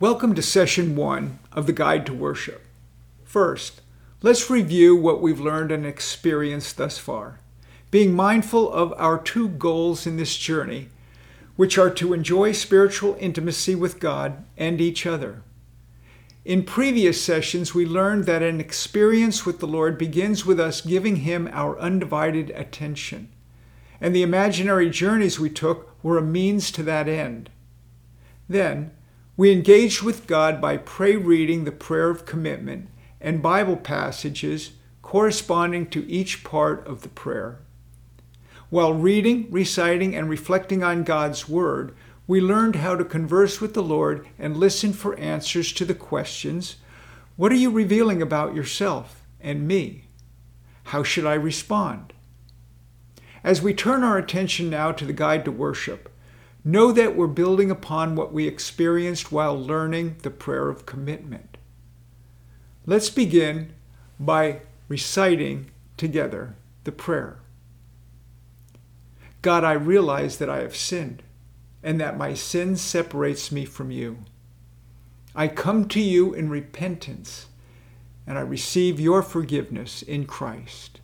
Welcome to session one of the Guide to Worship. First, let's review what we've learned and experienced thus far, being mindful of our two goals in this journey, which are to enjoy spiritual intimacy with God and each other. In previous sessions, we learned that an experience with the Lord begins with us giving Him our undivided attention, and the imaginary journeys we took were a means to that end. Then, we engaged with God by pray reading the prayer of commitment and Bible passages corresponding to each part of the prayer. While reading, reciting, and reflecting on God's Word, we learned how to converse with the Lord and listen for answers to the questions What are you revealing about yourself and me? How should I respond? As we turn our attention now to the guide to worship, Know that we're building upon what we experienced while learning the prayer of commitment. Let's begin by reciting together the prayer. God, I realize that I have sinned and that my sin separates me from you. I come to you in repentance and I receive your forgiveness in Christ.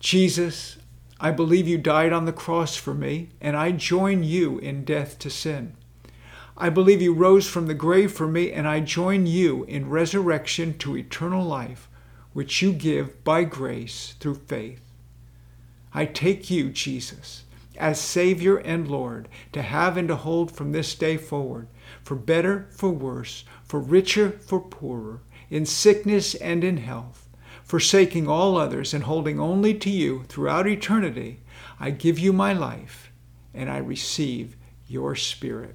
Jesus, I believe you died on the cross for me, and I join you in death to sin. I believe you rose from the grave for me, and I join you in resurrection to eternal life, which you give by grace through faith. I take you, Jesus, as Savior and Lord, to have and to hold from this day forward, for better, for worse, for richer, for poorer, in sickness and in health forsaking all others and holding only to you throughout eternity, I give you my life and I receive your spirit.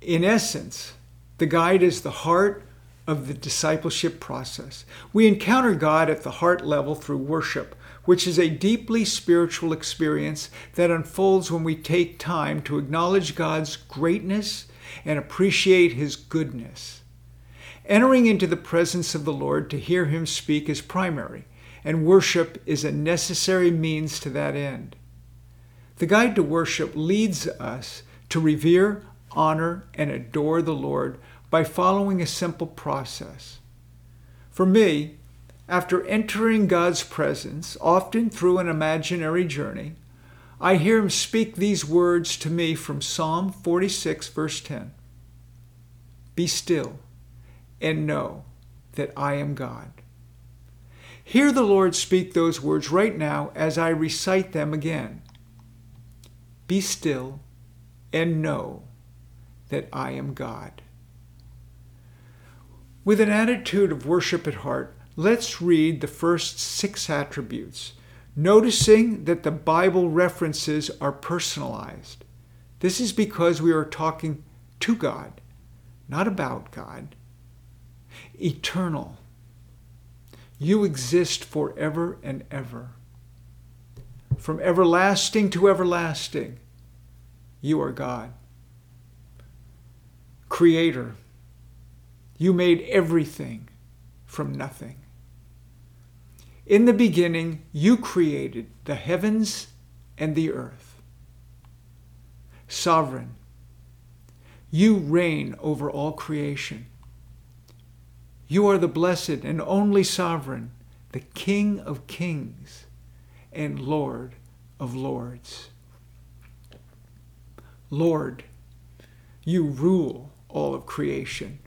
In essence, the guide is the heart of the discipleship process. We encounter God at the heart level through worship, which is a deeply spiritual experience that unfolds when we take time to acknowledge God's greatness and appreciate His goodness. Entering into the presence of the Lord to hear him speak is primary, and worship is a necessary means to that end. The guide to worship leads us to revere, honor, and adore the Lord by following a simple process. For me, after entering God's presence, often through an imaginary journey, I hear him speak these words to me from Psalm 46, verse 10 Be still and know that I am God. Hear the Lord speak those words right now as I recite them again. Be still and know that I am God. With an attitude of worship at heart, let's read the first six attributes, noticing that the Bible references are personalized. This is because we are talking to God, not about God eternal. You exist forever and ever. From everlasting to everlasting, you are God. Creator, you made everything from nothing. In the beginning, you created the heavens and the earth. Sovereign, you reign over all creation. You are the blessed and only sovereign, the King of kings and Lord of lords. Lord, you rule all of creation.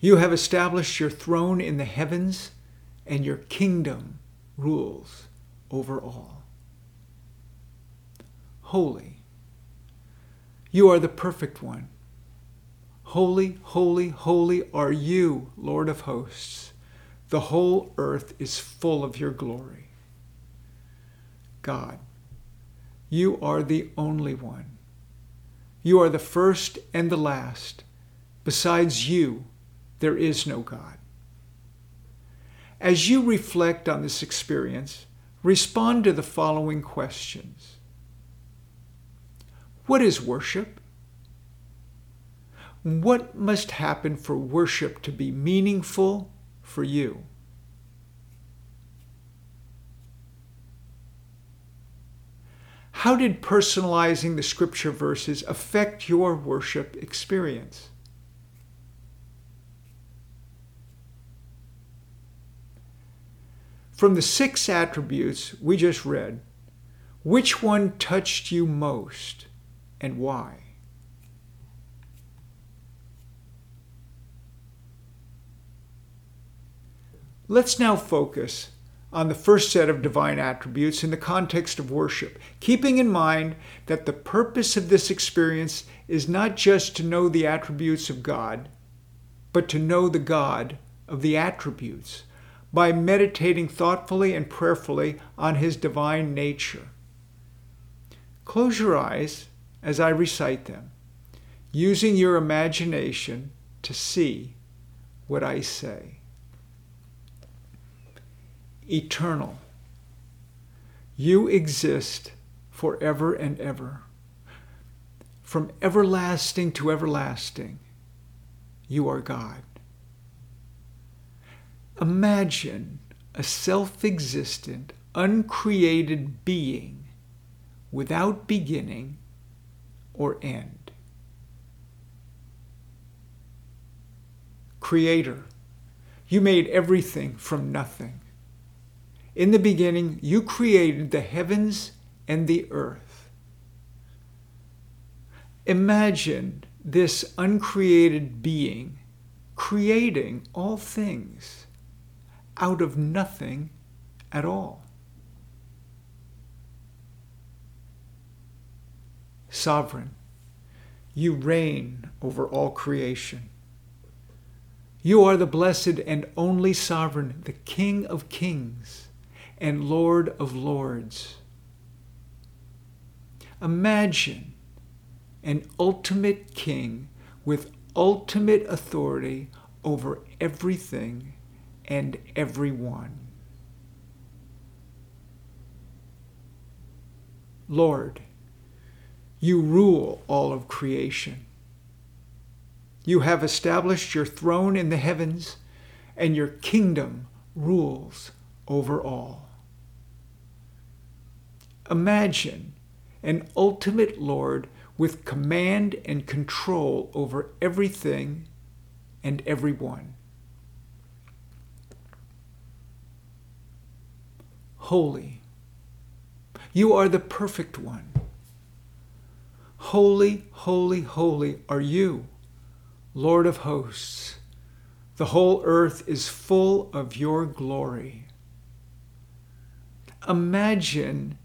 You have established your throne in the heavens, and your kingdom rules over all. Holy, you are the perfect one Holy, holy, holy are you, Lord of hosts. The whole earth is full of your glory. God, you are the only one. You are the first and the last. Besides you, there is no God. As you reflect on this experience, respond to the following questions What is worship? What must happen for worship to be meaningful for you? How did personalizing the scripture verses affect your worship experience? From the six attributes we just read, which one touched you most and why? Let's now focus on the first set of divine attributes in the context of worship, keeping in mind that the purpose of this experience is not just to know the attributes of God, but to know the God of the attributes by meditating thoughtfully and prayerfully on his divine nature. Close your eyes as I recite them, using your imagination to see what I say eternal. You exist forever and ever. From everlasting to everlasting, you are God. Imagine a self existent, uncreated being without beginning or end. Creator, you made everything from nothing. In the beginning, you created the heavens and the earth. Imagine this uncreated being creating all things out of nothing at all. Sovereign, you reign over all creation. You are the blessed and only sovereign, the King of kings and Lord of Lords. Imagine an ultimate king with ultimate authority over everything and everyone. Lord, you rule all of creation. You have established your throne in the heavens, and your kingdom rules over all. Imagine an ultimate Lord with command and control over everything and everyone. Holy. You are the perfect one. Holy, holy, holy are you, Lord of hosts. The whole earth is full of your glory. Imagine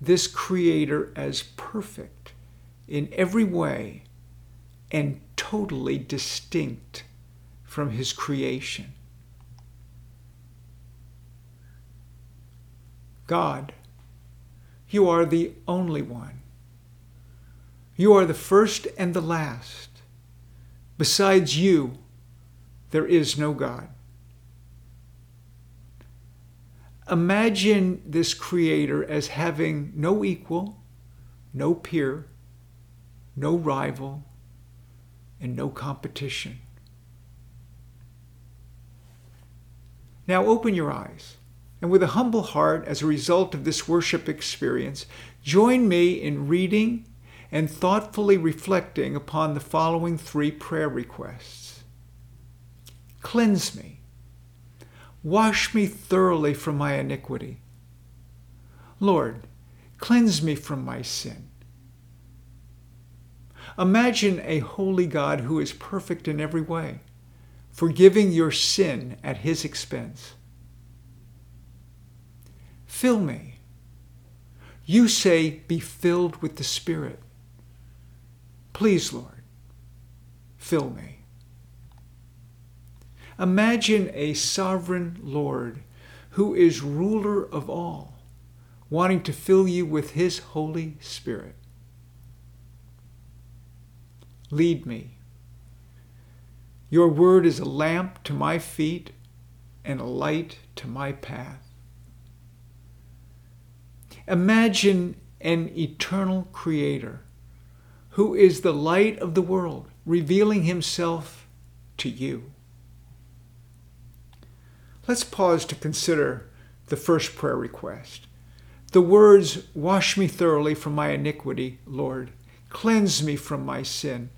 this Creator as perfect in every way and totally distinct from His creation. God, you are the only one. You are the first and the last. Besides you, there is no God. Imagine this creator as having no equal, no peer, no rival, and no competition. Now open your eyes and with a humble heart as a result of this worship experience, join me in reading and thoughtfully reflecting upon the following three prayer requests. Cleanse me Wash me thoroughly from my iniquity. Lord, cleanse me from my sin. Imagine a holy God who is perfect in every way, forgiving your sin at his expense. Fill me. You say, be filled with the Spirit. Please, Lord, fill me. Imagine a sovereign Lord who is ruler of all, wanting to fill you with his Holy Spirit. Lead me. Your word is a lamp to my feet and a light to my path. Imagine an eternal creator who is the light of the world, revealing himself to you. Let's pause to consider the first prayer request The words, Wash me thoroughly from my iniquity, Lord, cleanse me from my sin,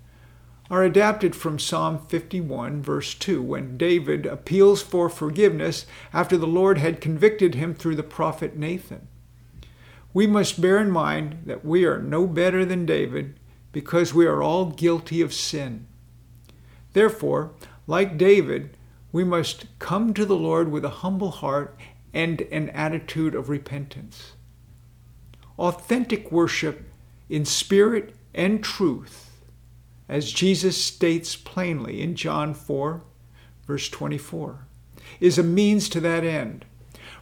are adapted from Psalm 51, verse 2, when David appeals for forgiveness after the Lord had convicted him through the prophet Nathan. We must bear in mind that we are no better than David because we are all guilty of sin. Therefore, like David, we must come to the Lord with a humble heart and an attitude of repentance. Authentic worship in spirit and truth as Jesus states plainly in John 4, verse 24, is a means to that end.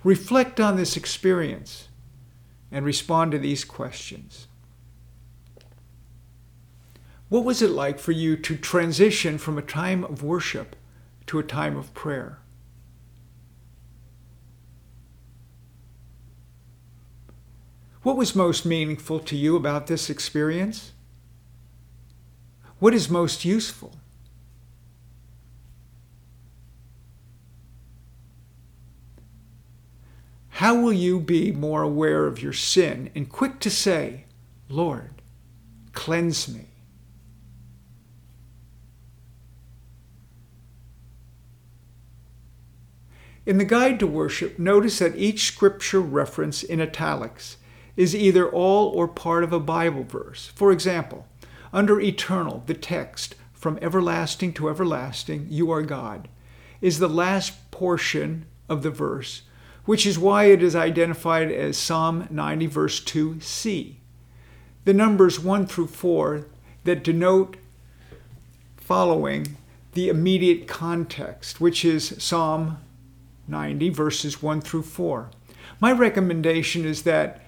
Reflect on this experience and respond to these questions. What was it like for you to transition from a time of worship to a time of prayer? What was most meaningful to you about this experience? What is most useful? How will you be more aware of your sin and quick to say, Lord, cleanse me? In the Guide to Worship, notice that each scripture reference in italics is either all or part of a Bible verse. For example, under eternal, the text, from everlasting to everlasting, you are God, is the last portion of the verse, which is why it is identified as Psalm 90, verse 2c. The numbers 1 through 4 that denote following the immediate context, which is Psalm 90, verses 1 through 4. My recommendation is that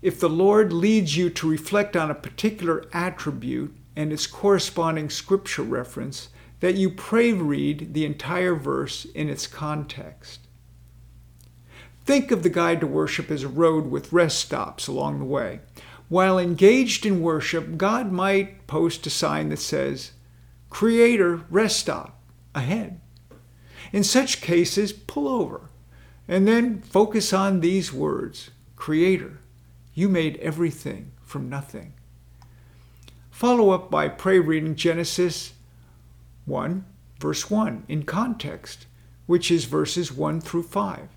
if the Lord leads you to reflect on a particular attribute and its corresponding scripture reference, that you pray read the entire verse in its context. Think of the guide to worship as a road with rest stops along the way. While engaged in worship, God might post a sign that says, Creator, rest stop, ahead. In such cases, pull over and then focus on these words Creator, you made everything from nothing. Follow up by pray reading Genesis 1, verse 1 in context, which is verses 1 through 5.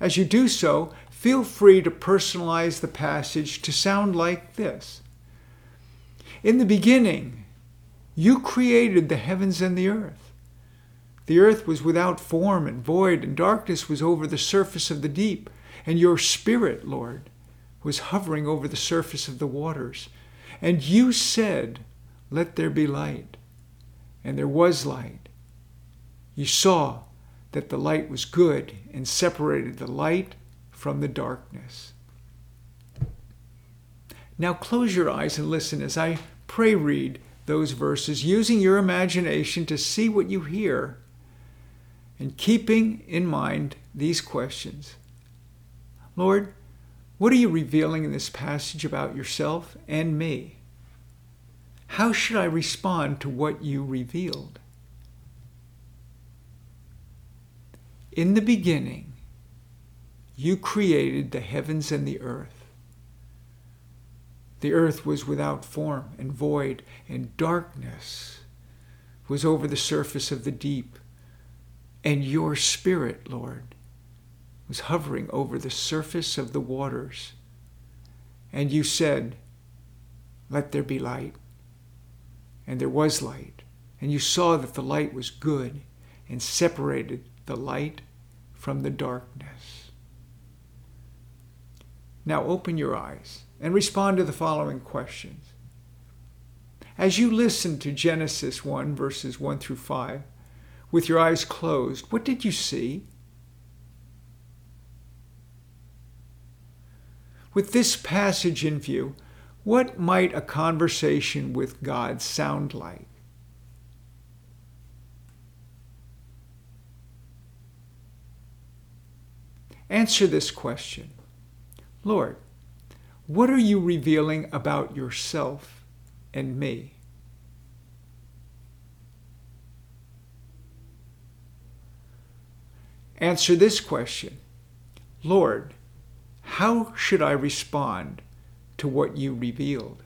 As you do so, feel free to personalize the passage to sound like this In the beginning, you created the heavens and the earth. The earth was without form and void, and darkness was over the surface of the deep, and your spirit, Lord, was hovering over the surface of the waters. And you said, Let there be light. And there was light. You saw that the light was good and separated the light from the darkness. Now close your eyes and listen as I pray read those verses, using your imagination to see what you hear and keeping in mind these questions. Lord, what are you revealing in this passage about yourself and me? How should I respond to what you revealed? In the beginning, you created the heavens and the earth. The earth was without form and void, and darkness was over the surface of the deep. And your spirit, Lord, was hovering over the surface of the waters. And you said, Let there be light. And there was light. And you saw that the light was good and separated the light from the darkness. Now open your eyes and respond to the following questions. As you listen to Genesis 1, verses 1 through 5, with your eyes closed, what did you see? With this passage in view, what might a conversation with God sound like? Answer this question Lord, what are you revealing about yourself and me? Answer this question Lord, how should I respond to what you revealed?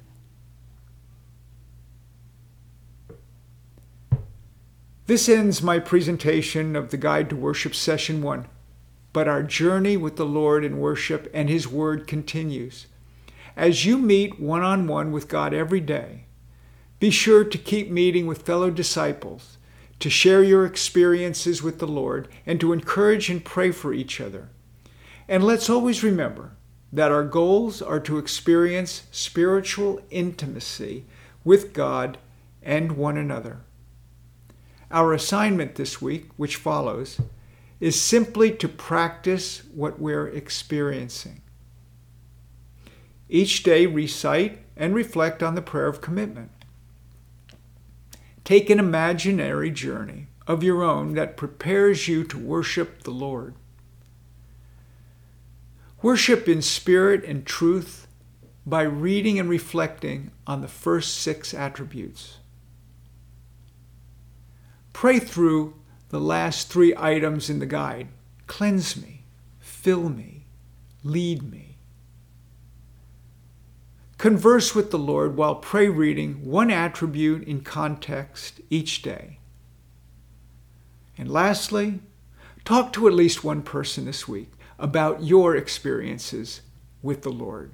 This ends my presentation of the Guide to Worship Session 1. But our journey with the Lord in worship and His Word continues. As you meet one on one with God every day, be sure to keep meeting with fellow disciples, to share your experiences with the Lord, and to encourage and pray for each other. And let's always remember that our goals are to experience spiritual intimacy with God and one another. Our assignment this week, which follows, is simply to practice what we're experiencing. Each day, recite and reflect on the prayer of commitment. Take an imaginary journey of your own that prepares you to worship the Lord. Worship in spirit and truth by reading and reflecting on the first six attributes. Pray through the last three items in the guide cleanse me, fill me, lead me. Converse with the Lord while pray reading one attribute in context each day. And lastly, talk to at least one person this week about your experiences with the Lord.